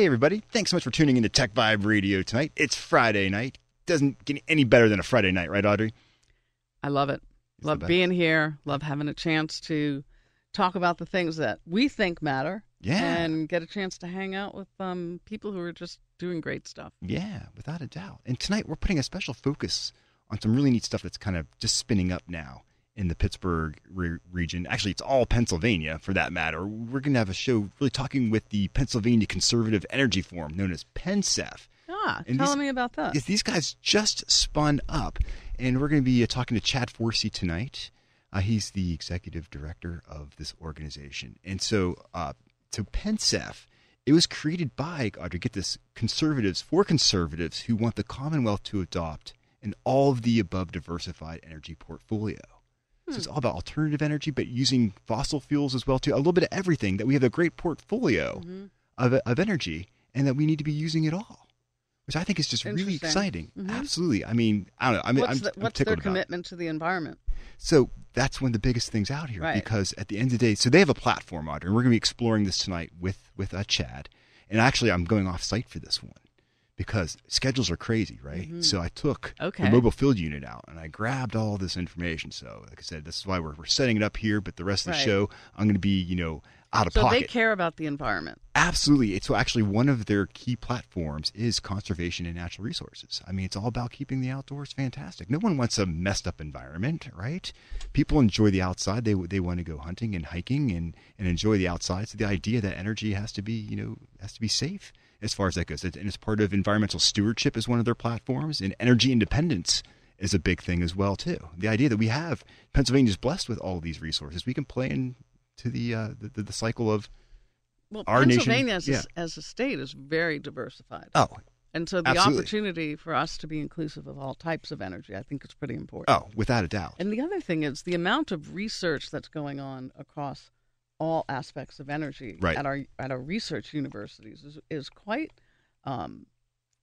Hey, everybody. Thanks so much for tuning into Tech Vibe Radio tonight. It's Friday night. Doesn't get any better than a Friday night, right, Audrey? I love it. the love being here. Love having a chance to talk about the things that we think matter. Yeah. And get a chance to hang out with um, people who are just doing great stuff. Yeah, without a doubt. And tonight we're putting a special focus on some really neat stuff that's kind of just spinning up now in the Pittsburgh re- region. Actually, it's all Pennsylvania for that matter. We're going to have a show really talking with the Pennsylvania Conservative Energy Forum, known as PENSEF. Ah, And tell these- me about that. These guys just spun up, and we're going to be uh, talking to Chad Forcey tonight. Uh, he's the executive director of this organization, and so uh, so PENSEF. It was created by Audrey. Get this: conservatives for conservatives who want the Commonwealth to adopt an all of the above diversified energy portfolio. So it's all about alternative energy, but using fossil fuels as well too. A little bit of everything. That we have a great portfolio of of energy, and that we need to be using it all, which I think is just really exciting. Mhm. Absolutely. I mean, I don't know. I mean, what's I'm, the- I'm what's their commitment to the environment? So that's one of the biggest things out here Right. because at the end of the day, so they have a platform, Audrey, and we're going to be exploring this tonight with with uh, Chad. And actually, I'm going off site for this one because schedules are crazy, right? So I took Mm-hmm. Okay. the mobile field unit out and I grabbed all this information. So, like I said, this is why we're, we're setting it up here. But the rest of the Right. show, I'm going to be, you know, out of So pocket. they care about the environment. Absolutely. It's actually one of their key platforms is conservation and natural resources. I mean, it's all about keeping the outdoors fantastic. No one wants a messed up environment, right? People enjoy the outside. They they want to go hunting and hiking and and enjoy the outside. So the idea that energy has to be, you know, has to be safe as far as that goes. And it's part of environmental stewardship is one of their platforms and energy independence is a big thing as well too. The idea that we have Pennsylvania's blessed with all these resources. We can play into the uh, the, the cycle of Well, Our nation- Pennsylvania as, yeah. a, as a state is very diversified. oh and so the absolutely. opportunity for us to be inclusive of all types of energy, I think is pretty important. Oh, without a doubt. And the other thing is the amount of research that's going on across all aspects of energy Right. at our at our research universities is, is quite um,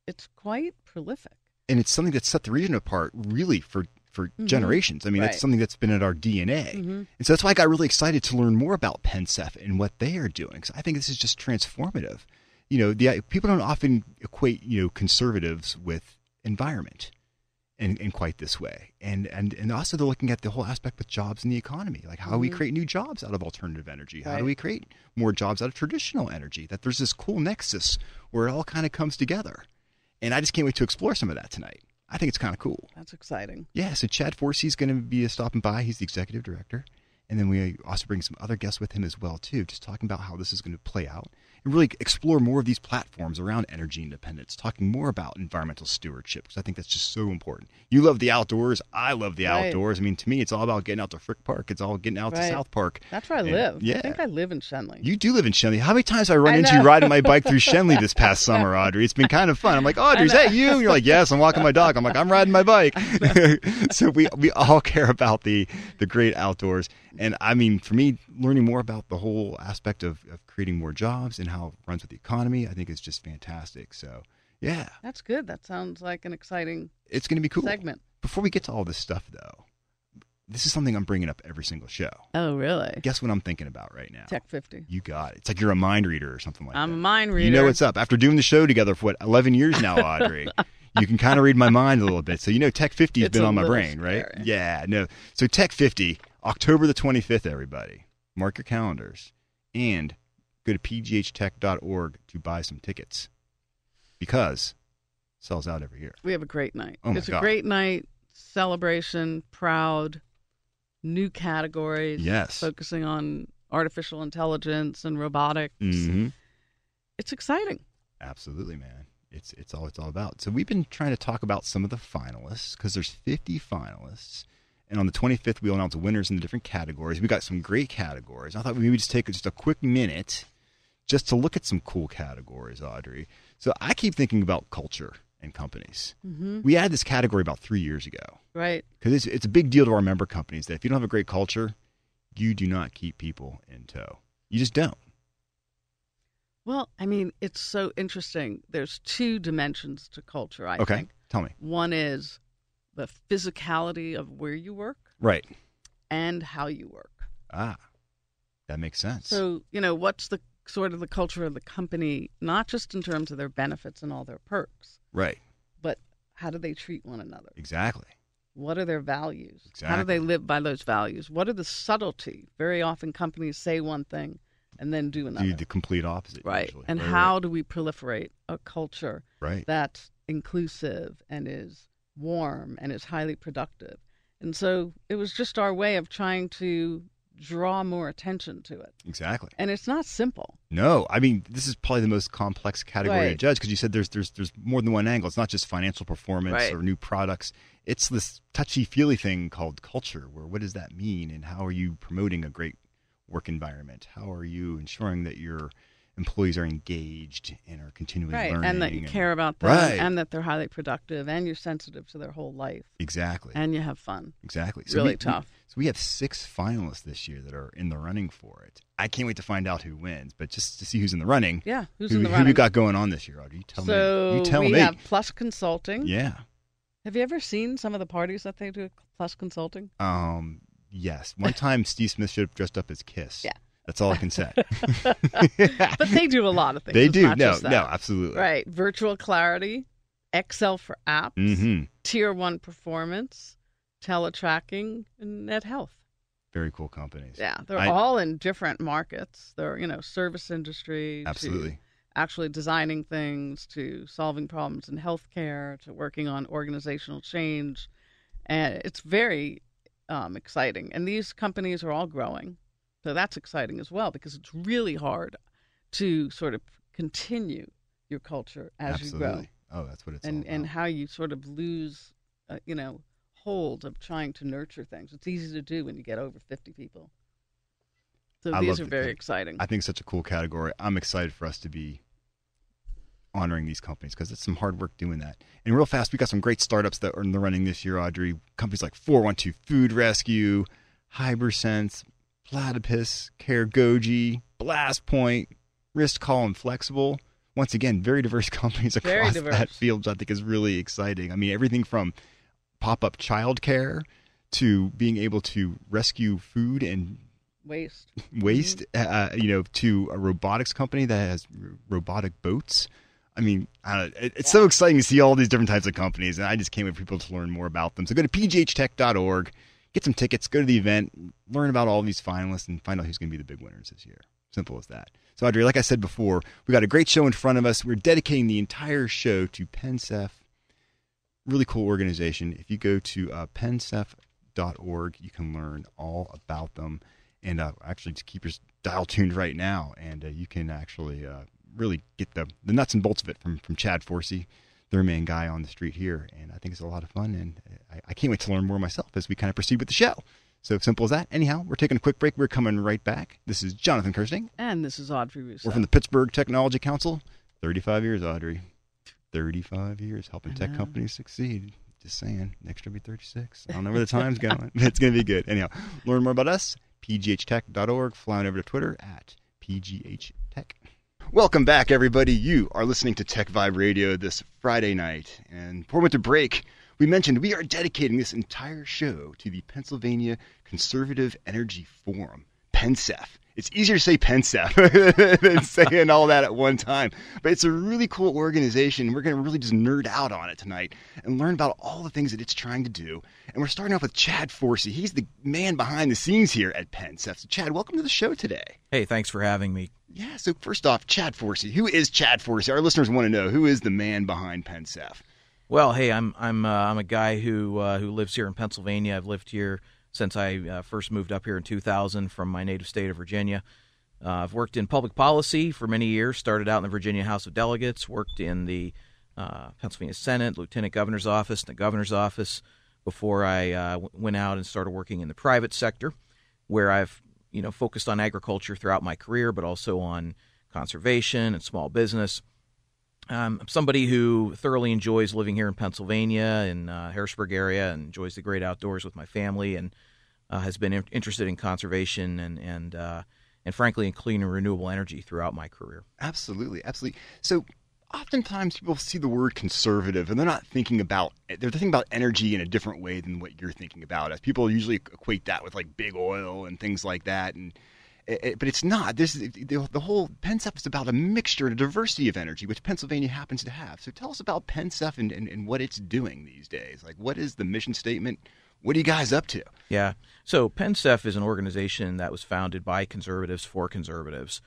it's quite prolific. And it's something that's set the region apart really for for generations. I mean, Right. it's something that's been in our DNA. Mhm. And so that's why I got really excited to learn more about PENSEF and what they are doing. So I think this is just transformative. You know, the people don't often equate, you know, conservatives with environment in, in quite this way. And, and and also they're looking at the whole aspect with jobs in the economy. Like how do we mm-hmm. create new jobs out of alternative energy? How Right. do we create more jobs out of traditional energy? That there's this cool nexus where it all kind of comes together. And I just can't wait to explore some of that tonight. I think it's kind of cool. That's exciting. Yeah, so Chad Forcey's going to be stopping by. He's the executive director. And then we also bring some other guests with him as well, too, just talking about how this is going to play out and really explore more of these platforms around energy independence, talking more about environmental stewardship, because I think that's just so important. You love the outdoors. I love the Right. outdoors. I mean, to me, it's all about getting out to Frick Park. It's all getting out to South Park. That's where I And- live. Yeah. I think I live in Schenley. You do live in Schenley. How many times have I run I into you riding my bike through Schenley this past summer, Audrey? It's been kind of fun. I'm like, Audrey, is that you? And you're like, yes, I'm walking my dog. I'm like, I'm riding my bike. so we we all care about the the great outdoors. And I mean, for me, learning more about the whole aspect of, of creating more jobs and how it runs with the economy, I think is just fantastic. So yeah, That's good. That sounds like an exciting it's going to be cool. segment. Before we get to all this stuff, though, this is something I'm bringing up every single show. Oh, really? Guess what I'm thinking about right now? Tech 50. You got it. It's like you're a mind reader or something like that. I'm a mind reader. You know what's up. After doing the show together for what, 11 years now, Audrey, you can kind of read my mind a little bit. So, you know, Tech 50 has been on my brain, right? Yeah, no. So, Tech 50, October the 25th, everybody. Mark your calendars and go to pghtech.org to buy some tickets because it sells out every year. We have a great night. Oh, my it's God. a great night. Celebration, proud, new categories. Yes. Focusing on artificial intelligence and robotics. hmm It's exciting. Absolutely, man. It's it's all it's all about. So we've been trying to talk about some of the finalists because there's 50 finalists, and on the 25th we'll announce winners in the different categories. We got some great categories. I thought we would just take just a quick minute just to look at some cool categories, Audrey. So I keep thinking about culture and companies. Mm-hmm. We added this category about three years ago Right. because it's, it's a big deal to our member companies that if you don't have a great culture, you do not keep people in tow. You just don't. Well, I mean, it's so interesting. There's two dimensions to culture, I okay, think. tell me. One is the physicality of where you work Right. and how you work. Ah, that makes sense. So, you know, what's the sort of the culture of the company, not just in terms of their benefits and all their perks, right. but how do they treat one another? Exactly. What are their values? Exactly. How do they live by those values? What are the subtlety? Very often companies say one thing and then do another. Do the complete opposite. right. usually. And Right, how do we proliferate a culture Right. that's inclusive and is warm and is highly productive? And so it was just our way of trying to draw more attention to it. Exactly. And it's not simple. No, I mean this is probably the most complex category to judge because you said there's there's there's more than one angle. It's not just financial performance Right. or new products. It's this touchy feely thing called culture. Where what does that mean, and how are you promoting a great work environment? How are you ensuring that your employees are engaged and are continually right. learning And that you care about them Right. and that they're highly productive and you're sensitive to their whole life exactly and you have fun. exactly really we- we- tough. so we have six finalists this year that are in the running for it. I can't wait to find out who wins, but just to see who's in the running. Yeah. Who's who, in the running? who we got going on this year, Audrey? You tell so me. You tell we me. have Plus Consulting. Yeah. Have you ever seen some of the parties that they do at Plus Consulting? Um. Yes. One time, Steve Smith should have dressed up as Kiss. Yeah. That's all I can say. But they do a lot of things. they do. No. No. Absolutely. Right. Virtual Clarity, Excel for apps, Mm-hmm. Tier 1 Performance, Teletracking, and Net Health. Very cool companies. Yeah. They're I- all in different markets. They're, you know, service industry. Absolutely. actually designing things to solving problems in healthcare to working on organizational change. And it's very um, exciting. And these companies are all growing. So that's exciting as well because it's really hard to sort of continue your culture as Absolutely. you grow Oh, that's what it's and, all and how you sort of lose, uh, you know, hold of trying to nurture things. It's easy to do when you get over 50 people. So I these are very exciting. I think it's such a cool category. I'm excited for us to be honoring these companies because it's some hard work doing that. And real fast, we got some great startups that are in the running this year, Audrey. Companies like 412 Food Rescue, Hybersense, Platypus, Caregoji, Blast Point, Wrist Call, and Flexible. Once again, very diverse companies across diverse. that field, which I think is really exciting. I mean, everything from pop-up childcare to being able to rescue food and Waste. waste, uh, you know, to a robotics company that has robotic boats. I mean, I don't, it, it's so exciting to see all these different types of companies, and I just can't wait for people to learn more about them. So go to pghtech.org, get some tickets, go to the event, learn about all these finalists, and find out who's going to be the big winners this year. Simple as that. So, Audrey, like I said before, we got a great show in front of us. We're dedicating the entire show to Pensef. Really cool organization. If you go to uh, pensef.org, you can learn all about them and uh, actually just keep your dial tuned right now, and uh, you can actually uh, really get the, the nuts and bolts of it from, from Chad Forcey, their main guy on the street here. And I think it's a lot of fun, and I, I can't wait to learn more myself as we kind of proceed with the show. So simple as that. Anyhow, we're taking a quick break. We're coming right back. This is Jonathan Kersting. And this is Audrey Russo. We're from the Pittsburgh Technology Council. 35 years, Audrey. 35 years helping tech companies succeed. Just saying. Next year will be 36. I don't know where the time's going. but It's going to be good. Anyhow, learn more about us. pghtech.org. Fly on over to Twitter at pghtech. Welcome back, everybody. You are listening to Tech Vibe Radio this Friday night. And before we went to break, we mentioned we are dedicating this entire show to the Pennsylvania Conservative Energy Forum, PENSEF. It's easier to say PENSEF than saying all that at one time. But it's a really cool organization. We're going to really just nerd out on it tonight and learn about all the things that it's trying to do. And we're starting off with Chad Forcey. He's the man behind the scenes here at PENSEF. So, Chad, welcome to the show today. Hey, thanks for having me. Yeah, so first off, Chad Forcey. Who is Chad Forcey? Our listeners want to know who is the man behind PENSEF? Well, hey, I'm I'm uh, I'm a guy who uh, who lives here in Pennsylvania. I've lived here since I uh, first moved up here in 2000 from my native state of Virginia. Uh, I've worked in public policy for many years. Started out in the Virginia House of Delegates. Worked in the uh, Pennsylvania Senate, Lieutenant Governor's office, and the Governor's office before I uh, went out and started working in the private sector, where I've you know focused on agriculture throughout my career, but also on conservation and small business. Um, I'm somebody who thoroughly enjoys living here in Pennsylvania in uh, Harrisburg area and enjoys the great outdoors with my family and uh, has been in- interested in conservation and and uh, and frankly in clean and renewable energy throughout my career. Absolutely, absolutely. So oftentimes people see the word conservative and they're not thinking about they're thinking about energy in a different way than what you're thinking about. As people usually equate that with like big oil and things like that and it, but it's not. This the, the whole PennSF is about a mixture and a diversity of energy, which Pennsylvania happens to have. So tell us about PennSF and, and, and what it's doing these days. Like, what is the mission statement? What are you guys up to? Yeah. So PennSF is an organization that was founded by conservatives for conservatives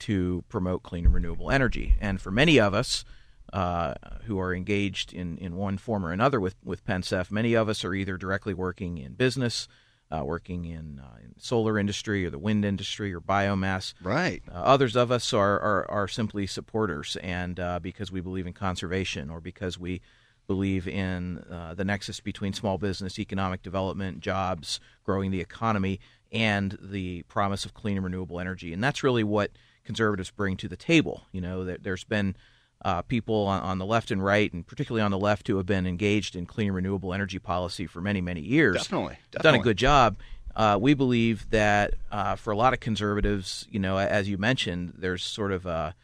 to promote clean and renewable energy. And for many of us uh, who are engaged in, in one form or another with, with PennSF, many of us are either directly working in business, uh, working in, uh, in solar industry or the wind industry or biomass. Right. Uh, others of us are, are, are simply supporters, and uh, because we believe in conservation or because we believe in uh, the nexus between small business, economic development, jobs, growing the economy, and the promise of clean and renewable energy. And that's really what conservatives bring to the table. You know, there, has been uh, people on, on, the left and right, and particularly on the left, who have been engaged in clean and renewable energy policy for many, many years. Definitely, definitely. done a good job. Uh, we believe that uh, for a lot of conservatives, you know, as you mentioned, there's sort of a,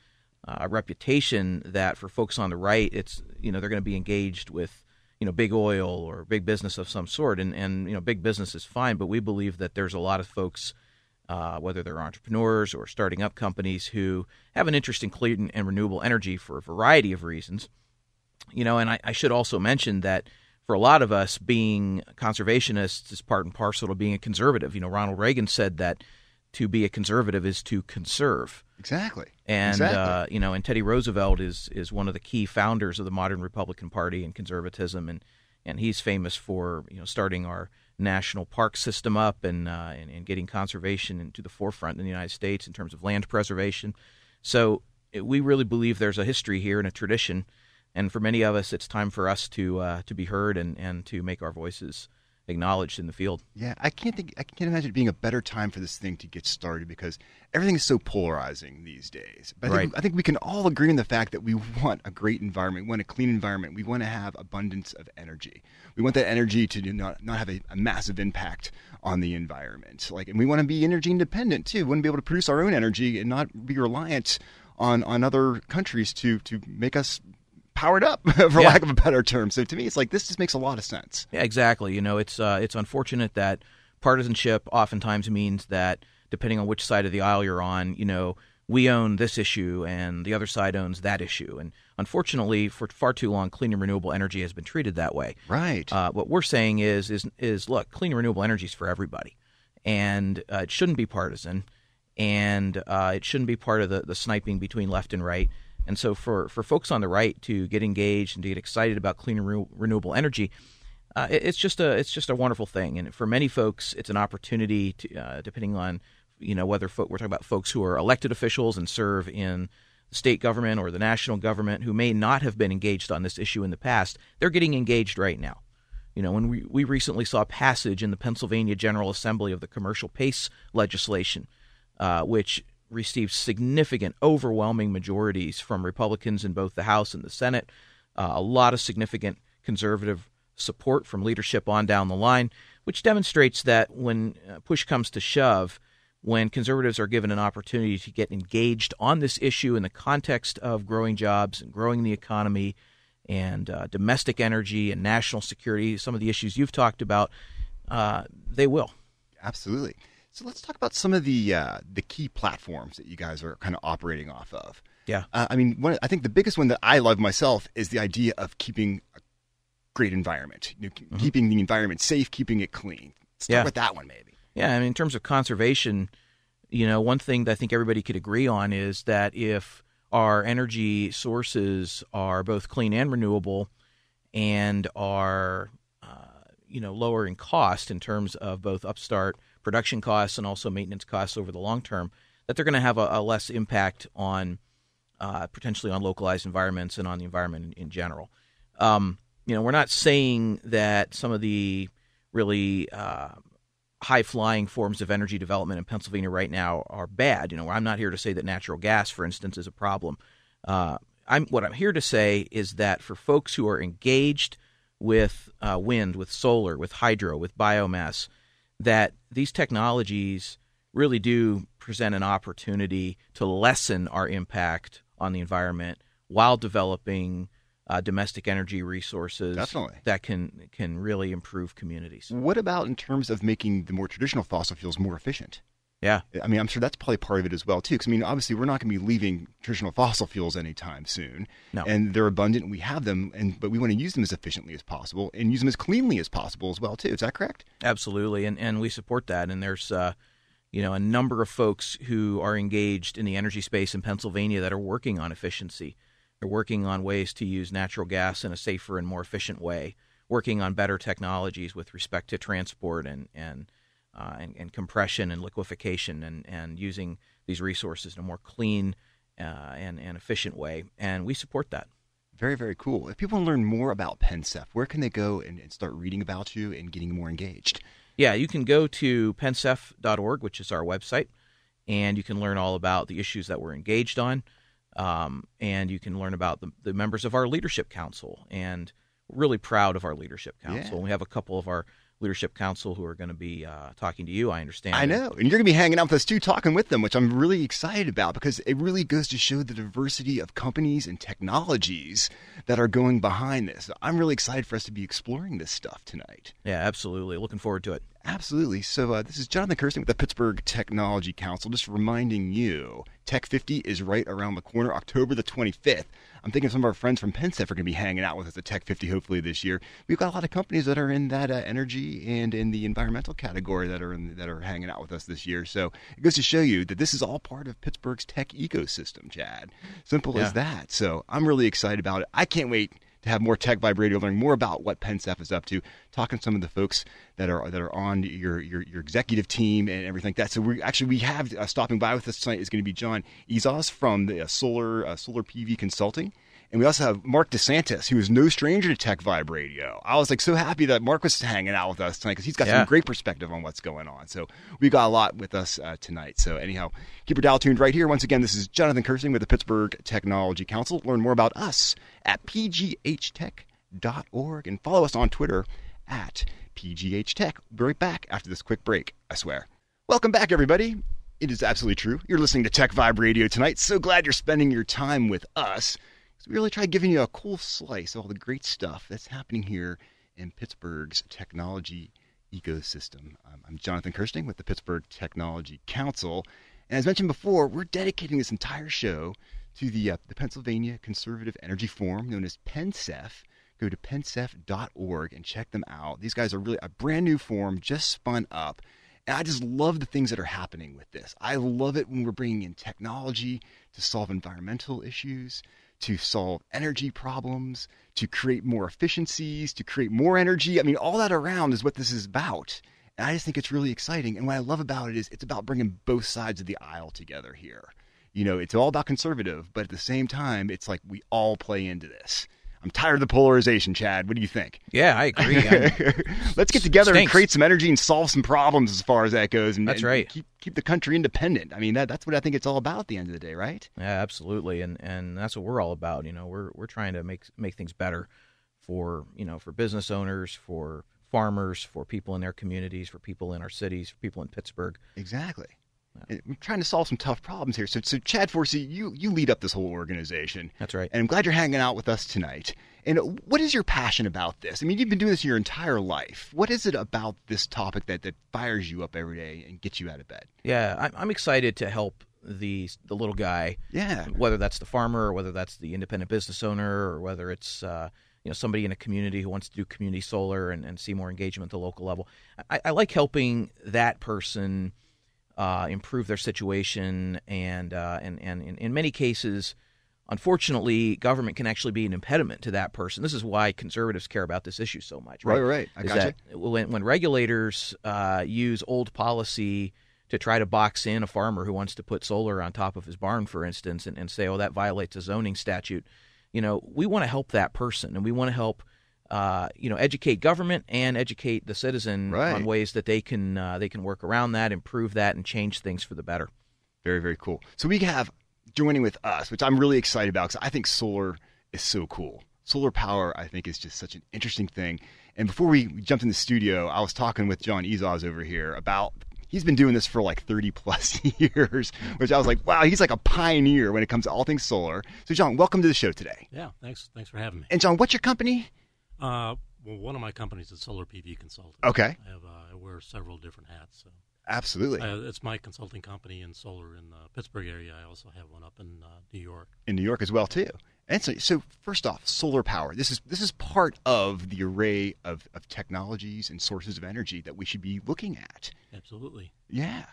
a reputation that for folks on the right, it's you know they're going to be engaged with you know big oil or big business of some sort, and and you know big business is fine, but we believe that there's a lot of folks uh, whether they're entrepreneurs or starting up companies who have an interest in clean and renewable energy for a variety of reasons. You know, and I, I should also mention that for a lot of us, being conservationists is part and parcel to being a conservative. You know, Ronald Reagan said that to be a conservative is to conserve. Exactly. And exactly. Uh, you know, and Teddy Roosevelt is is one of the key founders of the modern Republican Party and conservatism, and and he's famous for you know starting our national park system up and, uh, and, and getting conservation into the forefront in the United States in terms of land preservation. So it, we really believe there's a history here and a tradition, and for many of us, it's time for us to uh, to be heard and, and to make our voices acknowledged in the field. Yeah, I can't think I can't imagine it being a better time for this thing to get started because everything is so polarizing these days. But I think, Right. I think we can all agree on the fact that we want a great environment, we want a clean environment, we want to have abundance of energy. We want that energy to do not not have a, a massive impact on the environment. Like, and we want to be energy independent too. We want to be able to produce our own energy and not be reliant on on other countries to to make us powered up, for Yeah. lack of a better term. So to me, it's like this just makes a lot of sense. Yeah, exactly. You know, it's uh, it's unfortunate that partisanship oftentimes means that depending on which side of the aisle you're on, you know, we own this issue and the other side owns that issue. And unfortunately, for far too long, clean and renewable energy has been treated that way. Right. Uh, what we're saying is is is look, clean and renewable energy is for everybody, and uh, it shouldn't be partisan, and uh, it shouldn't be part of the, the sniping between left and right. And so, for, for folks on the right to get engaged and to get excited about clean and re- renewable energy, uh, it- it's just a it's just a wonderful thing. And for many folks, it's an opportunity to, uh, depending on you know whether we're talking about folks who are elected officials and serve in the state government or the national government who may not have been engaged on this issue in the past, they're getting engaged right now. You know, when we, we recently saw passage in the Pennsylvania General Assembly of the commercial pace legislation, uh, which received significant, overwhelming majorities from Republicans in both the House and the Senate. Uh, a lot of significant conservative support from leadership on down the line, which demonstrates that when uh, push comes to shove, when conservatives are given an opportunity to get engaged on this issue in the context of growing jobs and growing the economy and uh, domestic energy and national security, some of the issues you've talked about, uh, they will. Absolutely. So let's talk about some of the uh, the key platforms that you guys are kind of operating off of. Yeah. Uh, I mean, one, I think the biggest one that I love myself is the idea of keeping a great environment, you know, keeping the environment safe, keeping it clean. Start Mm-hmm. Yeah. with that one, maybe. Yeah, I mean, in terms of conservation, you know, one thing that I think everybody could agree on is that if our energy sources are both clean and renewable and are, uh, you know, lower in cost in terms of both upstart production costs and also maintenance costs over the long term, that they're going to have a, a less impact on uh, potentially on localized environments and on the environment in, in general. Um, you know, we're not saying that some of the really uh, high flying forms of energy development in Pennsylvania right now are bad. You know, I'm not here to say that natural gas, for instance, is a problem. Uh, I'm what I'm here to say is that for folks who are engaged with uh, wind, with solar, with hydro, with biomass, that these technologies really do present an opportunity to lessen our impact on the environment while developing uh, domestic energy resources Definitely. that can can really improve communities. What about in terms of making the more traditional fossil fuels more efficient? Yeah, I mean, I'm sure that's probably part of it as well too. Because I mean, obviously, we're not going to be leaving traditional fossil fuels anytime soon, No. and they're abundant. and We have them, and but we want to use them as efficiently as possible and use them as cleanly as possible as well too. Is that correct? absolutely, and and we support that. And there's uh, you know a number of folks who are engaged in the energy space in Pennsylvania that are working on efficiency. They're working on ways to use natural gas in a safer and more efficient way. Working on better technologies with respect to transport and and uh, and, and compression and liquefaction and, and using these resources in a more clean uh, and, and efficient way. And we support that. Very, very cool. If people want to learn more about PennSef, where can they go and, and start reading about you and getting more engaged? Yeah, you can go to pensef.org, which is our website, and you can learn all about the issues that we're engaged on. Um, and you can learn about the, the members of our leadership council. And we're really proud of our leadership council. Yeah. We have a couple of our leadership council who are going to be uh, talking to you, I understand. I know. And you're going to be hanging out with us too, talking with them, which I'm really excited about because it really goes to show the diversity of companies and technologies that are going behind this. I'm really excited for us to be exploring this stuff tonight. Yeah, absolutely. Looking forward to it. Absolutely. So, uh, this is Jonathan Kersting with the Pittsburgh Technology Council, just reminding you Tech 50 is right around the corner, October the 25th. I'm thinking some of our friends from PennSef are going to be hanging out with us at Tech 50 hopefully this year. We've got a lot of companies that are in that uh, energy and in the environmental category that are in, that are hanging out with us this year. So, it goes to show you that this is all part of Pittsburgh's tech ecosystem, Chad. Simple Yeah. as that. So, I'm really excited about it. I can't wait to have more Tech Vibe Radio, learn more about what PennSef is up to, talking to some of the folks that are that are on your your, your executive team and everything like that. So we actually we have uh, stopping by with us tonight is going to be John Ezos from the uh, Solar uh, Solar PV Consulting. And we also have Mark DeSantis, who is no stranger to Tech Vibe Radio. I was like so happy that Mark was hanging out with us tonight because he's got Yeah. some great perspective on what's going on. So we got a lot with us uh, tonight. So anyhow, keep your dial tuned right here. Once again, this is Jonathan Kersting with the Pittsburgh Technology Council. Learn more about us at pghtech.org and follow us on Twitter at pghtech. We'll be right back after this quick break, I swear. Welcome back, everybody. It is absolutely true. You're listening to Tech Vibe Radio tonight. So glad you're spending your time with us. 'Cause We really try giving you a cool slice of all the great stuff that's happening here in Pittsburgh's technology ecosystem. Um, I'm Jonathan Kersting with the Pittsburgh Technology Council. And as mentioned before, we're dedicating this entire show to the, uh, the Pennsylvania Conservative Energy Forum, known as PENSEF. Go to pensef.org and check them out. These guys are really a brand new forum, just spun up. And I just love the things that are happening with this. I love it when we're bringing in technology to solve environmental issues, to solve energy problems, to create more efficiencies, to create more energy. I mean, all that around is what this is about. And I just think it's really exciting. And what I love about it is it's about bringing both sides of the aisle together here. You know, it's all about conservative, but at the same time, it's like we all play into this. I'm tired of the polarization, Chad. What do you think? Yeah, I agree. Let's get together and create some energy and solve some problems as far as that goes. And, That's and right. Keep keep the country independent. I mean, that that's what I think it's all about at the end of the day, right? Yeah, absolutely, and and that's what we're all about. You know, we're we're trying to make make things better for you know for business owners, for farmers, for people in their communities, for people in our cities, for people in Pittsburgh. Exactly. We're trying to solve some tough problems here. So, so Chad Forcey, you you lead up this whole organization. That's right. And I'm glad you're hanging out with us tonight. And what is your passion about this? I mean, you've been doing this your entire life. What is it about this topic that, that fires you up every day and gets you out of bed? Yeah, I'm, I'm excited to help the the little guy, Yeah. whether that's the farmer or whether that's the independent business owner or whether it's uh, you know somebody in a community who wants to do community solar and, and see more engagement at the local level. I, I like helping that person uh, improve their situation, and uh, and and in, in many cases, unfortunately, government can actually be an impediment to that person. This is why conservatives care about this issue so much. Right, right. I Is gotcha. when when regulators uh, use old policy to try to box in a farmer who wants to put solar on top of his barn, for instance, and, and say, oh, that violates a zoning statute. You know, we want to help that person, and we want to help. Uh, you know, educate government and educate the citizen Right. on ways that they can uh, they can work around that, improve that, and change things for the better. Very, very cool. So we have joining with us, which I'm really excited about because I think solar is so cool. Solar power, I think, is just such an interesting thing. And before we jumped in the studio, I was talking with John Ezos over here about he's been doing this for like 30 plus years, which I was like, wow, he's like a pioneer when it comes to all things solar. So, John, welcome to the show today. Yeah, thanks. Thanks for having me. And, John, what's your company? Uh, well, one of my companies is Solar PV Consulting. Okay. I have uh, I wear several different hats. So Absolutely. uh, it's my consulting company in solar in the Pittsburgh area. I also have one up in uh, New York. in New York as well too. And so, so first off, solar power. This is this is part of the array of, of technologies and sources of energy that we should be looking at. Absolutely. Yeah.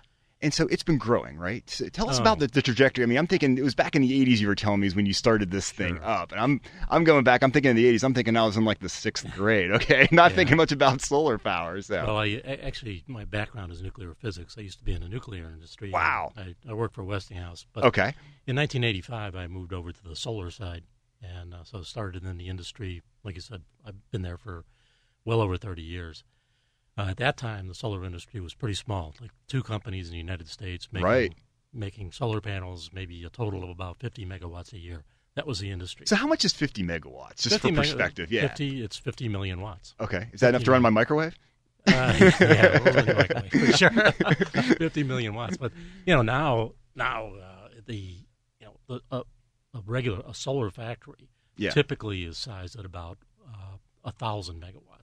And so it's been growing, right? So tell us Oh. about the, the trajectory. I mean, I'm thinking it was back in the 80s you were telling me is when you started this thing Sure. up. And I'm I'm going back. I'm thinking in the 80s. I'm thinking I was in like the sixth grade. Okay, not Yeah. thinking much about solar power. So Well, I actually my background is nuclear physics. I used to be in the nuclear industry. Wow. I, I worked for Westinghouse. But okay, in 1985, I moved over to the solar side, and uh, so started in the industry. Like you said, I've been there for well over 30 years. Uh, at that time, the solar industry was pretty small, like two companies in the United States making, Right. making solar panels, maybe a total of about 50 megawatts a year. That was the industry. so how much is 50 megawatts? Just 50 for mega- perspective, yeah. 50, it's 50 million watts. Okay, is that enough to run my microwave? Uh, yeah, we'll microwave, for sure. 50 million watts. But, you know, now, now uh, the, you know, the, uh, a regular, a solar factory Yeah, typically is sized at about uh, a thousand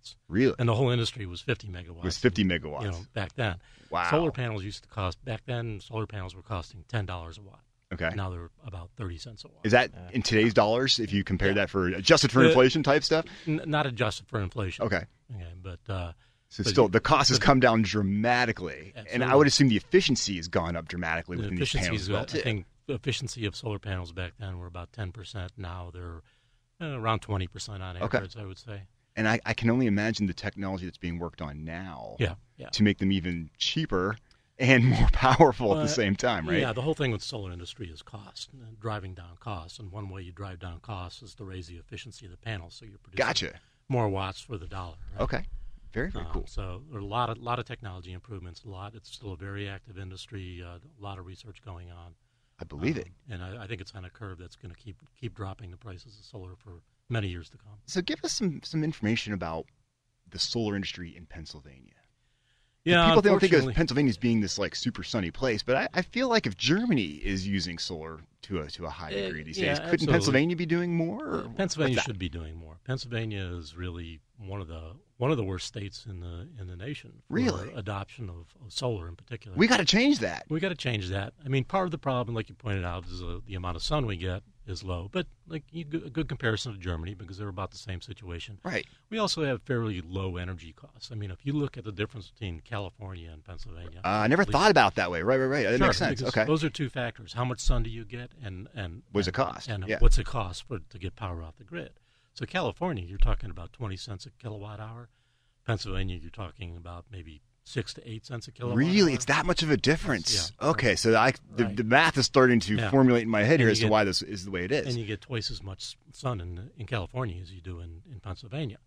megawatts, really. and the whole industry was 50 megawatts. It was 50 megawatts. You know, back then. wow. Solar panels used to cost back then. Solar panels were costing ten dollars a watt. Okay. Now they're about thirty cents a watt. Is that in today's dollars? If you compare Yeah. that for adjusted for Uh, inflation type stuff? N- not adjusted for inflation? Okay. Okay, but uh, So But still, the cost has come down dramatically, and I would assume the efficiency has gone up dramatically the within these panels efficiencies. well I think the efficiency of solar panels back then were about ten percent. Now they're uh, around twenty percent on Okay. average. I would say. And I, I can only imagine the technology that's being worked on now Yeah. Yeah. to make them even cheaper and more powerful at the same time, right? Yeah, the whole thing with solar industry is cost, uh, driving down costs. And one way you drive down costs is to raise the efficiency of the panels, so you're producing Gotcha. more watts for the dollar. Right? Okay. Very, very Uh, cool. So there are a lot of lot of technology improvements. A lot. It's still a very active industry. Uh, a lot of research going on. I believe Um, it. And I, I think it's on a curve that's going to keep keep dropping the prices of solar for many years to come. So give us some, some information about the solar industry in Pennsylvania. Yeah, People don't think of Pennsylvania as being this like super sunny place, but I, I feel like if Germany is using solar to a to a high Uh, degree these yeah, days, couldn't absolutely. Pennsylvania be doing more? or Pennsylvania should be doing more. Pennsylvania is really one of the one of the worst states in the in the nation for Really? adoption of, of solar in particular. We got to change that. we got to change that. I mean, part of the problem, like you pointed out, is uh, the amount of sun we get is low. But like you, a good comparison to Germany because they're about the same situation. Right. We also have fairly low energy costs. I mean, if you look at the difference between California and Pennsylvania, Uh, I never least- thought about it that way. Right, right, right. That Sure, makes sense. Okay. Those are two factors: how much sun do you get, and and What's it cost? and Yeah. what's it cost for to get power off the grid. So California, you're talking about twenty cents a kilowatt hour. Pennsylvania, you're talking about maybe six to eight cents a kilowatt. Really, hour. it's that much of a difference. Yeah. Okay, so I the, Right. the math is starting to Yeah. formulate in my head And here as to why this is the way it is. and you get twice as much sun in in California as you do in, in Pennsylvania.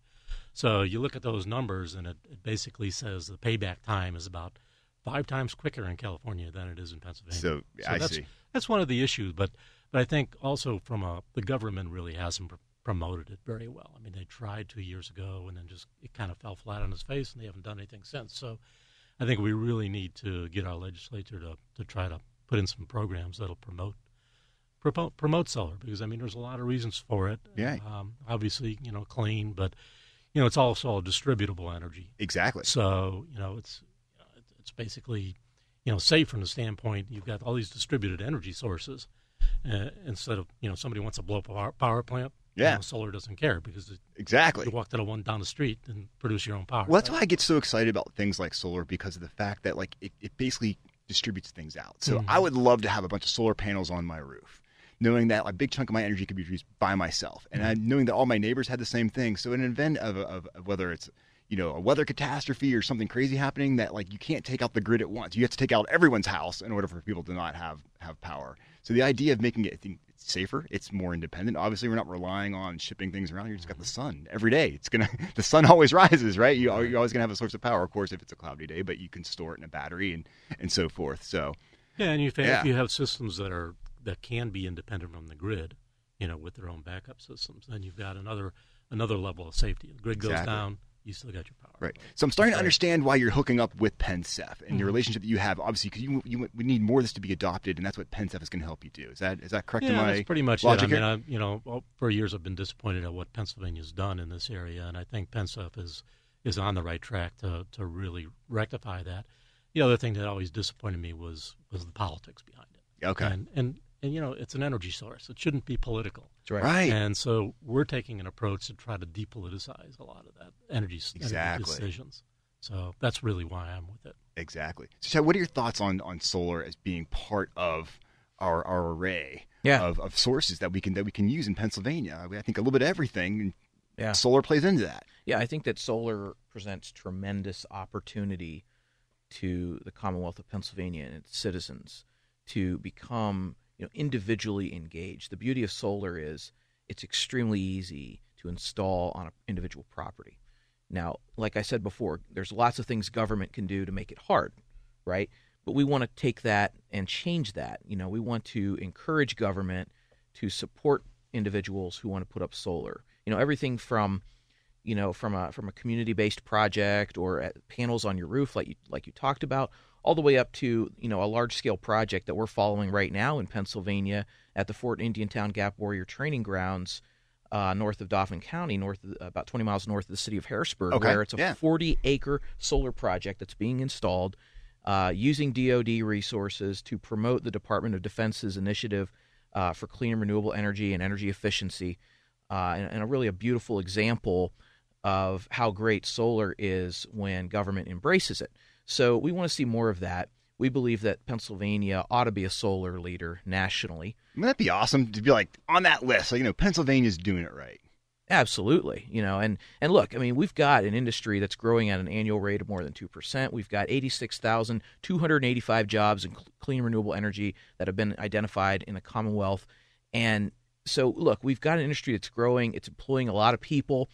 So you look at those numbers, and it, it basically says the payback time is about five times quicker in California than it is in Pennsylvania. So, I that's, see. That's one of the issues, but but I think also from a the government really hasn't pr- promoted it very well. I mean, they tried two years ago, and then just it kind of fell flat on its face, and they haven't done anything since. So I think we really need to get our legislature to to try to put in some programs that'll promote promote, promote solar because I mean there's a lot of reasons for it. Yeah. Um, obviously, you know, clean, but you know it's also a distributable energy. exactly. So you know it's you know, it- it's basically you know safe from the standpoint you've got all these distributed energy sources uh, instead of you know somebody wants to blow up a power, power plant. you Yeah. know, solar doesn't care because it, Exactly. you walk to the one down the street and produce your own power. Well, that's why I get so excited about things like solar because of the fact that like it, it basically distributes things out. So Mhm. I would love to have a bunch of solar panels on my roof, knowing that a big chunk of my energy could be produced by myself, and I, knowing that all my neighbors had the same thing. So in an event of, of, of whether it's you know a weather catastrophe or something crazy happening that like you can't take out the grid at once. You have to take out everyone's house in order for people to not have have power. So the idea of making it safer, it's more independent. Obviously, we're not relying on shipping things around. You just got the sun every day. It's gonna the sun always rises, right? You, you're always gonna have a source of power, of course, if it's a cloudy day, but you can store it in a battery and and so forth. So Yeah, and you Yeah. if you have systems that are that can be independent from the grid, you know, with their own backup systems, then you've got another another level of safety. The grid goes Exactly. down, you still got your power. Right. So I'm starting to understand why you're hooking up with PennSef and your Mhm. relationship that you have, obviously, because you, you we need more of this to be adopted, and that's what PennSef is going to help you do. Is that is that correct? in Yeah, that's pretty much logic it. I mean, I, you know, for years I've been disappointed at what Pennsylvania's done in this area, and I think PennSF is is on the right track to to really rectify that. The other thing that always disappointed me was was the politics behind it. okay. And and and you know, it's an energy source. It shouldn't be political. That's right. right. And so we're taking an approach to try to depoliticize a lot of that energy, s- energy decisions. So that's really why I'm with it. Exactly. So, Chad, what are your thoughts on, on solar as being part of our, our array Yeah. of, of sources that we can that we can use in Pennsylvania? I, mean, I think a little bit of everything. Yeah. Solar plays into that. Yeah, I think that solar presents tremendous opportunity to the Commonwealth of Pennsylvania and its citizens to become, you know, individually engaged. The beauty of solar is it's extremely easy to install on an individual property. Now, like I said before, there's lots of things government can do to make it hard, right? But we want to take that and change that. You know, we want to encourage government to support individuals who want to put up solar. You know, everything from you know, from a from a community based project or at panels on your roof, like you like you talked about, all the way up to you know a large scale project that we're following right now in Pennsylvania at the Fort Indiantown Gap Warrior Training Grounds, uh, north of Dauphin County, north of, about 20 miles north of the city of Harrisburg, Okay, where it's a yeah. 40 acre solar project that's being installed uh, using DoD resources to promote the Department of Defense's initiative uh, for clean and renewable energy and energy efficiency, uh, and, and a really a beautiful example of how great solar is when government embraces it. So we want to see more of that. We believe that Pennsylvania ought to be a solar leader nationally. Wouldn't that be awesome to be like on that list? Like, you know, Pennsylvania's doing it right. Absolutely, you know, and and look, I mean, we've got an industry that's growing at an annual rate of more than two percent. We've got eighty-six thousand two hundred eighty-five jobs in clean renewable energy that have been identified in the Commonwealth, and so look, we've got an industry that's growing. It's employing a lot of people.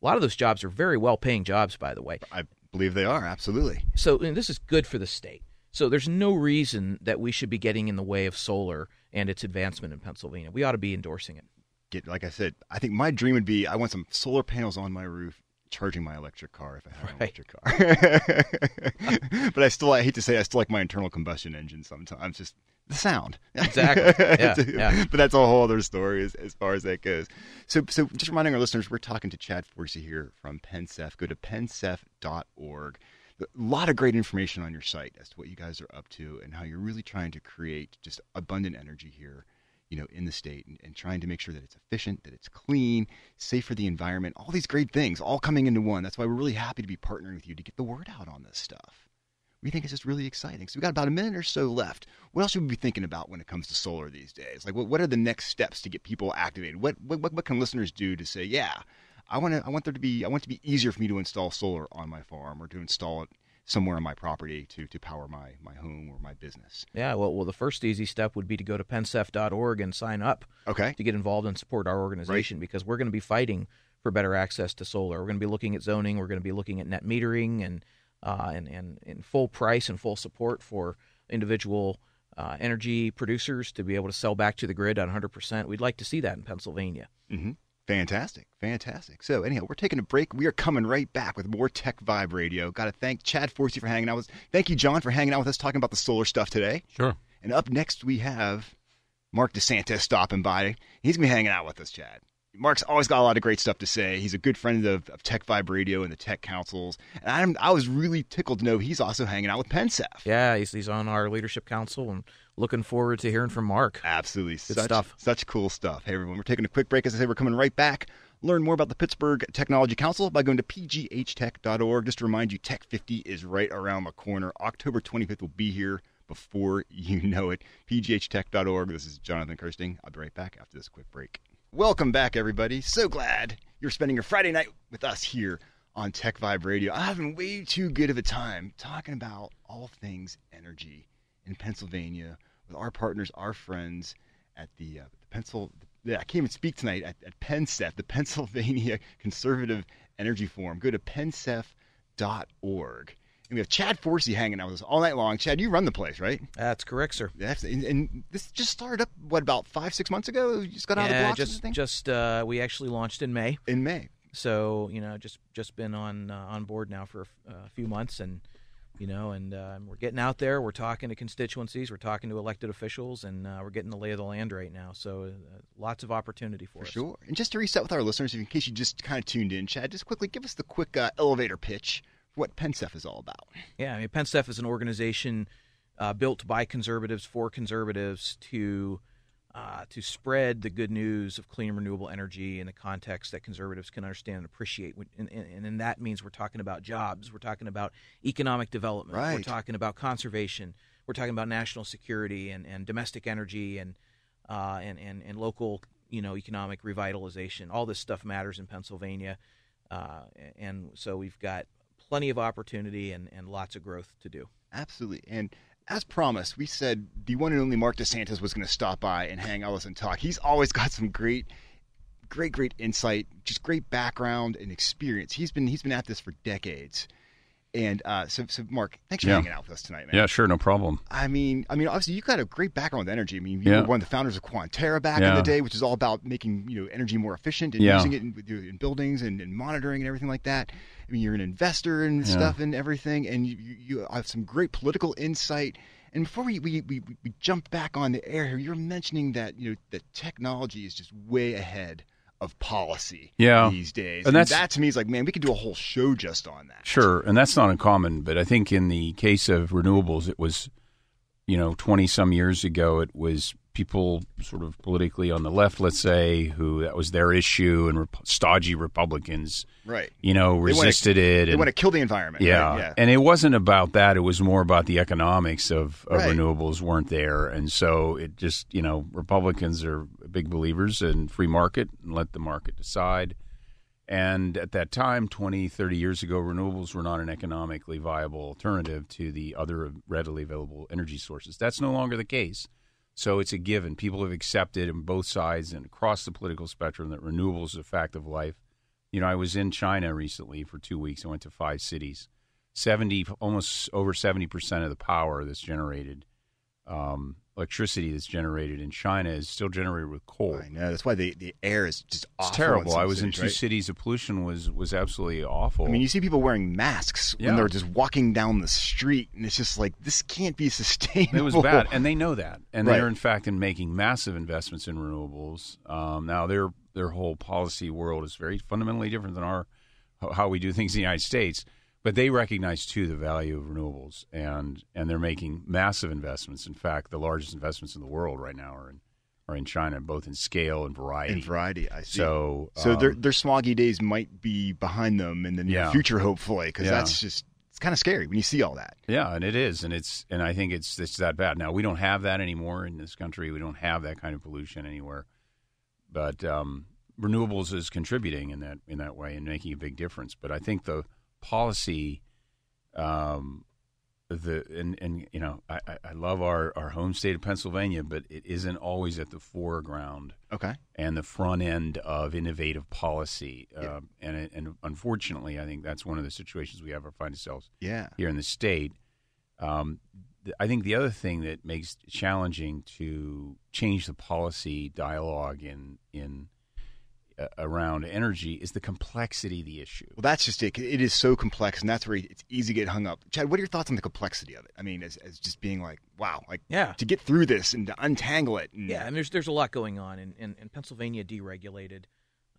A lot of those jobs are very well-paying jobs, by the way. I believe they are absolutely. So and this is good for the state. So there's no reason that we should be getting in the way of solar and its advancement in Pennsylvania. We ought to be endorsing it. Get like I said, I think my dream would be I want some solar panels on my roof charging my electric car if I had an Right. electric car. but I still I hate to say I still like my internal combustion engine sometimes. Just the sound. Exactly. Yeah, yeah. But that's a whole other story as, as far as that goes. So so just reminding our listeners, we're talking to Chad Forcey here from PennSef. Go to pensef.org. A lot of great information on your site as to what you guys are up to and how you're really trying to create just abundant energy here you know, in the state and, and trying to make sure that it's efficient, that it's clean, safe for the environment, all these great things all coming into one. That's why we're really happy to be partnering with you to get the word out on this stuff. We think it's just really exciting. So we've got about a minute or so left. What else should we be thinking about when it comes to solar these days? Like, what, what are the next steps to get people activated? What, what, what can listeners do to say, yeah, I want to, I want there to be, I want it to be easier for me to install solar on my farm or to install it somewhere on my property to, to power my, my home or my business. Yeah, well, well, the first easy step would be to go to pensef.org and sign up Okay. to get involved and support our organization because we're going to be fighting for better access to solar. We're going to be looking at zoning. We're going to be looking at net metering and uh, and, and and full price and full support for individual uh, energy producers to be able to sell back to the grid at 100%. We'd like to see that in Pennsylvania. Mm-hmm. Fantastic. Fantastic. So, anyhow, we're taking a break. We are coming right back with more Tech Vibe Radio. Got to thank Chad Forcey for hanging out with us. Thank you, John, for hanging out with us talking about the solar stuff today. Sure. And up next, we have Mark DeSantis stopping by. He's going to be hanging out with us, Chad. Mark's always got a lot of great stuff to say. He's a good friend of, of Tech Vibe Radio and the Tech Councils. And I'm, I was really tickled to know he's also hanging out with PennSef. Yeah, he's, he's on our leadership council and looking forward to hearing from Mark. Absolutely. such, stuff. Such cool stuff. Hey, everyone, we're taking a quick break. As I say, we're coming right back. Learn more about the Pittsburgh Technology Council by going to pghtech.org. Just to remind you, Tech 50 is right around the corner. October 25th will be here before you know it. pghtech.org. This is Jonathan Kersting. I'll be right back after this quick break. Welcome back, everybody. So glad you're spending your Friday night with us here on Tech Vibe Radio. I'm having way too good of a time talking about all things energy in Pennsylvania with our partners, our friends at the, uh, the Pencil. I can't even speak tonight at, at the Pennsylvania Conservative Energy Forum. Go to pensef.org. And we have Chad Forcey hanging out with us all night long. Chad, you run the place, right? That's correct, sir. That's, and, and this just started up what about five, six months ago? You just got out of the blocks. just thing? just uh, we actually launched in May, in May. so you know just just been on uh, on board now for a a few months, and you know, and uh, we're getting out there. We're talking to constituencies, we're talking to elected officials, and uh, we're getting the lay of the land right now. So uh, lots of opportunity for, For us. sure. And just to reset with our listeners, in case you just kind of tuned in, Chad, just quickly give us the quick uh, elevator pitch what PennCEF is all about. Yeah, I mean, PennCEF is an organization uh, built by conservatives for conservatives to uh, to spread the good news of clean renewable energy in the context that conservatives can understand and appreciate. And, and, and that means we're talking about jobs, we're talking about economic development, we're talking about conservation, we're talking about national security and, and domestic energy and, uh, and and and local you know economic revitalization. All this stuff matters in Pennsylvania, uh, and so we've got plenty of opportunity and, and lots of growth to do. Absolutely. And as promised, we said the one and only Mark DeSantis was going to stop by and hang out with us and talk. He's always got some great, great, great insight, just great background and experience. He's been he's been at this for decades. And uh, so, so Mark, thanks for Yeah. hanging out with us tonight, man. Yeah, sure, no problem. I mean, I mean, obviously, you've got a great background with energy. I mean, you Yeah. were one of the founders of Quanterra back in the day, which is all about making you know energy more efficient and Yeah. using it in, in buildings and, and monitoring and everything like that. I mean, you're an investor and Yeah. stuff and everything, and you, you you have some great political insight. And before we, we, we, we jump back on the air here, you're mentioning that you know that technology is just way ahead of policy Yeah. these days. And that's- that to me is like, man, we could do a whole show just on that. Sure, and that's not uncommon, but I think in the case of renewables, it was, you know, 20 some years ago, it was people sort of politically on the left, let's say, who that was their issue, and rep- stodgy Republicans, Right. you know, They wanna- resisted it. They and- want to kill the environment. yeah. right? yeah. and it wasn't about that. It was more about the economics of, of Right. renewables weren't there, and so it just you know Republicans are big believers in free market and let the market decide. And at that time, 20, 30 years ago, renewables were not an economically viable alternative to the other readily available energy sources. That's no longer the case. So it's a given. People have accepted on both sides and across the political spectrum that renewables is a fact of life. You know, I was in China recently for two weeks. I went to five cities. 70, almost over 70% of the power that's generated, um, electricity that's generated in China is still generated with coal. I know. That's why the, the air is just It's terrible. I was in two right? cities. The pollution was was absolutely awful. I mean, you see people wearing masks when they're just walking down the street, and it's just like this can't be sustainable. it was bad, and they know that, and Right. they're in fact in making massive investments in renewables. Um, now their their whole policy world is very fundamentally different than our how we do things in the United States. But they recognize too the value of renewables, and and they're making massive investments. In fact, the largest investments in the world right now are in are in China, both in scale and variety. in variety. I see. So so um, their their smoggy days might be behind them in the near Yeah. future, hopefully, because Yeah. that's just it's kind of scary when you see all that. Yeah, and it is, and it's, and I think it's it's that bad. Now we don't have that anymore in this country. We don't have that kind of pollution anywhere, but um, renewables is contributing in that in that way and making a big difference. But I think the policy, um, the and and you know, I, I- love our our home state of Pennsylvania, but it isn't always at the foreground Okay. and the front end of innovative policy. Yeah. Um, and and unfortunately, I think that's one of the situations we have to find ourselves Yeah. here in the state. Um, th- I think the other thing that makes it challenging to change the policy dialogue in in uh, around energy is the complexity of the issue. Well, that's just it. It is so complex, and that's where it's easy to get hung up. Chad, what are your thoughts on the complexity of it? I mean, as, as just being like, wow, like Yeah. to get through this and to untangle it. And, Yeah, and there's there's a lot going on, and, and, and Pennsylvania deregulated,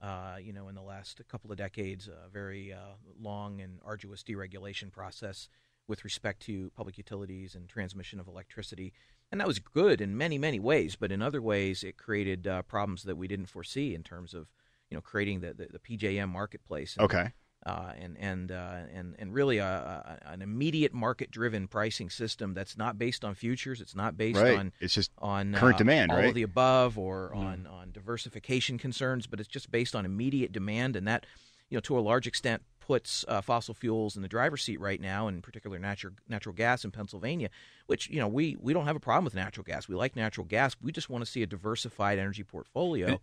uh, you know, in the last couple of decades, a very uh, long and arduous deregulation process with respect to public utilities and transmission of electricity, and that was good in many many ways, but in other ways it created uh, problems that we didn't foresee in terms of you know creating the the, the PJM marketplace. And, Okay. uh, and and uh, and and really a, a, an immediate market-driven pricing system that's not based on futures. It's not based Right. on It's just on current uh, demand, all right? of the above, or on on diversification concerns. But it's just based on immediate demand, and that you know to a large extent puts uh, fossil fuels in the driver's seat right now, in particular natural natural gas in Pennsylvania. Which you know we we don't have a problem with natural gas. We like natural gas. We just want to see a diversified energy portfolio.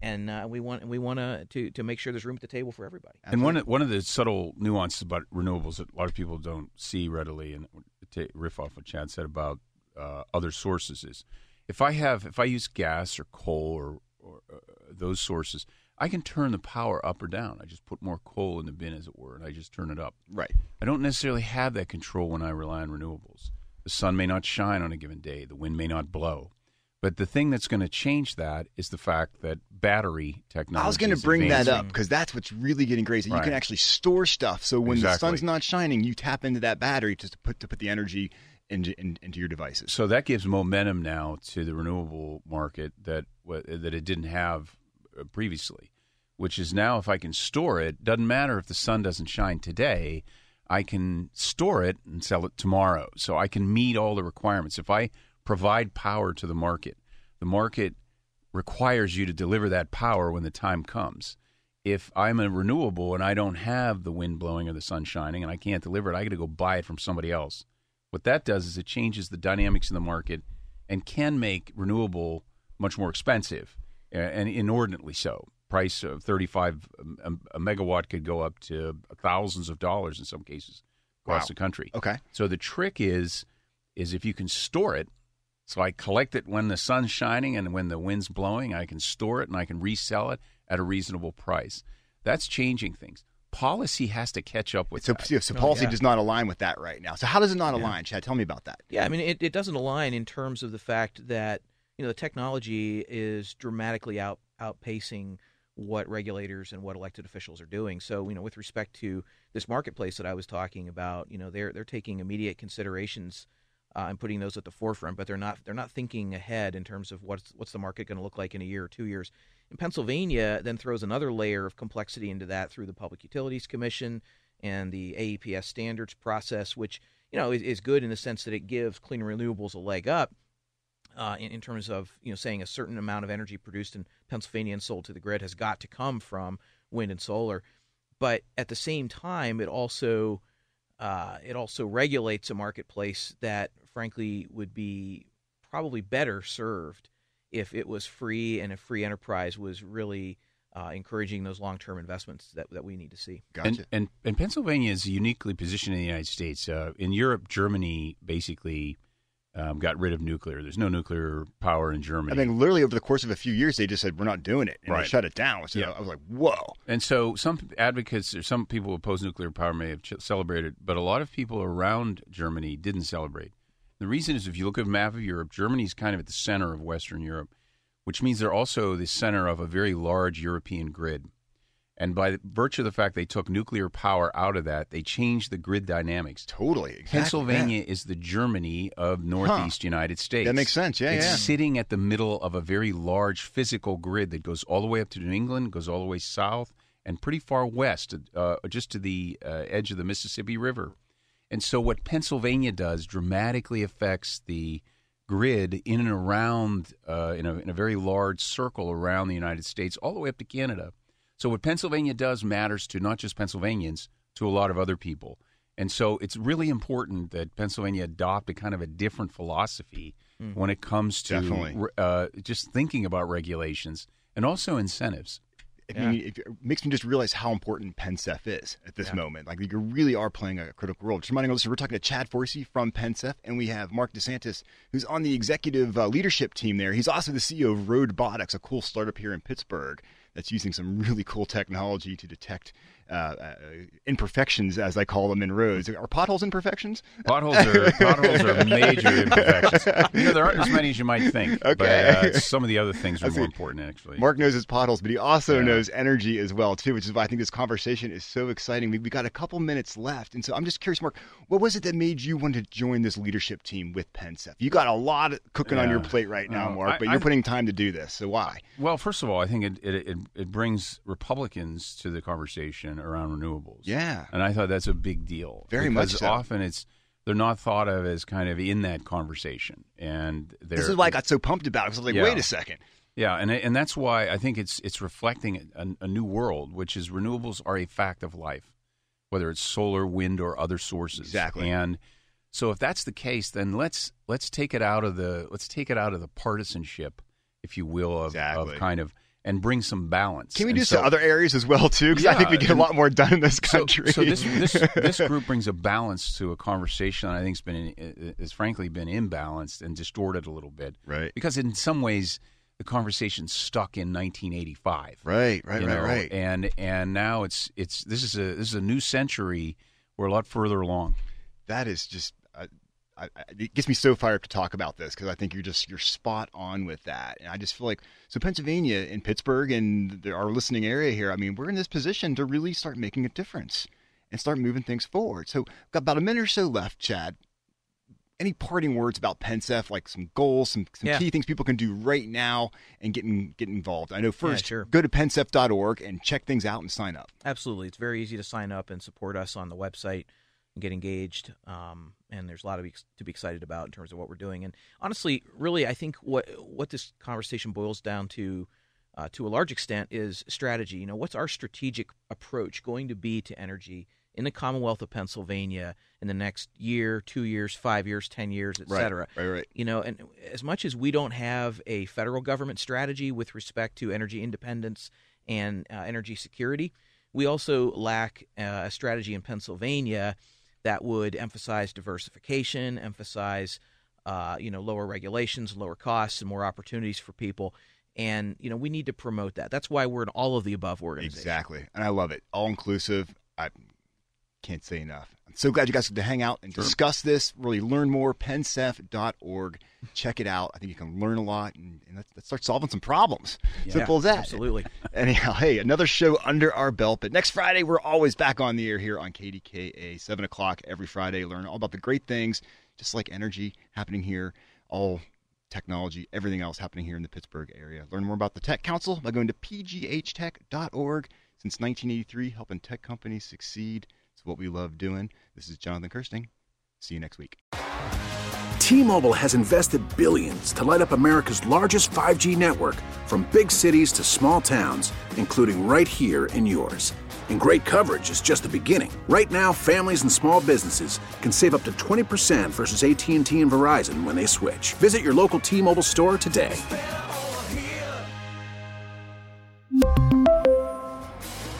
And uh, we want we want to to make sure there's room at the table for everybody. And one of, one of the subtle nuances about renewables that a lot of people don't see readily, and to riff off what Chad said about uh, other sources is, if I have if I use gas or coal or, or uh, those sources, I can turn the power up or down. I just put more coal in the bin, as it were, and I just turn it up. Right. I don't necessarily have that control when I rely on renewables. The sun may not shine on a given day, the wind may not blow. But the thing that's going to change that is the fact that battery technology. I was going to bring that up because that's what's really getting crazy. Right. You can actually store stuff. So when Exactly. the sun's not shining, you tap into that battery just to put to put the energy into in, into your devices. So that gives momentum now to the renewable market that that it didn't have uh, previously, which is now if I can store it, doesn't matter if the sun doesn't shine today, I can store it and sell it tomorrow. So I can meet all the requirements. If I provide power to the market, the market requires you to deliver that power when the time comes. If I'm a renewable and I don't have the wind blowing or the sun shining and I can't deliver it, I got to go buy it from somebody else. What that does is it changes the dynamics in the market and can make renewable much more expensive and inordinately so. Price of 35 a, a megawatt could go up to thousands of dollars in some cases across Wow. the country. Okay. So the trick is is if you can store it. So I collect it when the sun's shining and when the wind's blowing, I can store it and I can resell it at a reasonable price. That's changing things. Policy has to catch up with So, that. so oh, policy yeah. does not align with that right now. So how does it not Yeah. align, Chad? Tell me about that. Yeah, I mean, it, it doesn't align in terms of the fact that you know the technology is dramatically out outpacing what regulators and what elected officials are doing. So, you know, with respect to this marketplace that I was talking about, you know, they're they're taking immediate considerations uh, and putting those at the forefront, but they're not they're not thinking ahead in terms of what's what's the market going to look like in a year or two years. And Pennsylvania then throws another layer of complexity into that through the Public Utilities Commission and the AEPS standards process, which you know is, is good in the sense that it gives clean renewables a leg up uh, in, in terms of you know saying a certain amount of energy produced in Pennsylvania and sold to the grid has got to come from wind and solar, but at the same time, it also uh, it also regulates a marketplace that frankly would be probably better served if it was free and a free enterprise was really uh, encouraging those long-term investments that, that we need to see. Gotcha. And, and and Pennsylvania is uniquely positioned in the United States. Uh, in Europe, Germany basically um, got rid of nuclear. There's no nuclear power in Germany. I mean, literally over the course of a few years, they just said we're not doing it, and Right. they shut it down. So Yeah. I was like, whoa. And so some advocates or some people who oppose nuclear power may have ch- celebrated, but a lot of people around Germany didn't celebrate. The reason is if you look at a map of Europe, Germany's kind of at the center of Western Europe, which means they're also the center of a very large European grid. And by virtue of the fact they took nuclear power out of that, they changed the grid dynamics. Totally. Exactly. Pennsylvania is the Germany of Northeast United States. That makes sense. Yeah, it's yeah. sitting at the middle of a very large physical grid that goes all the way up to New England, goes all the way south, and pretty far west, uh, just to the uh, edge of the Mississippi River. And so, what Pennsylvania does dramatically affects the grid in and around, uh, in, a, in a very large circle around the United States, all the way up to Canada. So, what Pennsylvania does matters to not just Pennsylvanians, to a lot of other people. And so, it's really important that Pennsylvania adopt a kind of a different philosophy when it comes to uh, just thinking about regulations and also incentives. I mean, it makes me just realize how important PennCEF is at this moment. Like, you really are playing a critical role. Just reminding us, we're talking to Chad Forcey from PennCEF, and we have Mark DeSantis, who's on the executive uh, leadership team there. He's also the CEO of Roadbotics, a cool startup here in Pittsburgh that's using some really cool technology to detect uh, uh, imperfections, as I call them, in roads. Are potholes imperfections? Potholes are potholes are major imperfections. You know, there aren't as many as you might think. But Okay. uh, some of the other things are more important, actually. Mark knows his potholes, but he also Yeah. knows energy as well too, which is why I think this conversation is so exciting. We, we got a couple minutes left, and so I'm just curious, Mark, what was it that made you want to join this leadership team with PennCEF? You got a lot cooking on your plate right now, Oh, Mark, I- but you're I- putting time to do this. So why? Well, first of all, I think it, it, it, it brings Republicans to the conversation around renewables. Yeah. And I thought that's a big deal. Very much so. often it's they're not thought of as kind of in that conversation. And they're, This is why I got so pumped about it. 'cause I was like, Yeah. wait a second. Yeah, and and that's why I think it's it's reflecting a, a new world, which is renewables are a fact of life. whether it's solar, wind, or other sources. Exactly. And so if that's the case, then let's let's take it out of the let's take it out of the partisanship, if you will, of, Exactly. of kind of and bring some balance. Can we And do so- some other areas as well too? Because I think we get a lot more done in this country. So, this, this this group brings a balance to a conversation that I think's been has frankly been imbalanced and distorted a little bit. Right. Because in some ways the conversation stuck in 1985. right, right, right, know, right. And and now it's it's this is a this is a new century. We're a lot further along. that is just uh, I, it gets me so fired up to talk about this because I think you're just you're spot on with that, and I just feel like so Pennsylvania and Pittsburgh and the, our listening area here. I mean, we're in this position to really start making a difference and start moving things forward. So, got about a minute or so left, Chad. Any parting words about PennCEF, like some goals, some, some Yeah. key things people can do right now and get in, get involved? I know first, sure. go to penncef.org and check things out and sign up. Absolutely, it's very easy to sign up and support us on the website and get engaged. Um, and there's a lot of to be excited about in terms of what we're doing. And honestly, really, I think what what this conversation boils down to, uh, to a large extent, is strategy. You know, what's our strategic approach going to be to energy in the Commonwealth of Pennsylvania in the next year, two years, five years, ten years, et Right, cetera? right, right. You know, and as much as we don't have a federal government strategy with respect to energy independence and uh, energy security, we also lack uh, a strategy in Pennsylvania that would emphasize diversification, emphasize uh, you know lower regulations, lower costs, and more opportunities for people. And you know we need to promote that. That's why we're in all of the above organizations. Exactly. And I love it. All inclusive. I can't say enough. I'm so glad you guys to hang out and discuss this, really learn more. PennCEF.org. Check it out. I think you can learn a lot and, and let's, let's start solving some problems. Simple as that. Absolutely. Anyhow, hey, another show under our belt. But next Friday, we're always back on the air here on KDKA, 7 o'clock every Friday. Learn all about the great things, just like energy happening here, all technology, everything else happening here in the Pittsburgh area. Learn more about the Tech Council by going to pghtech.org. Since 1983, helping tech companies succeed. It's what we love doing. This is Jonathan Kersting. See you next week. T-Mobile has invested billions to light up America's largest 5G network from big cities to small towns, including right here in yours. And great coverage is just the beginning. Right now, families and small businesses can save up to 20% versus AT&T and Verizon when they switch. Visit your local T-Mobile store today.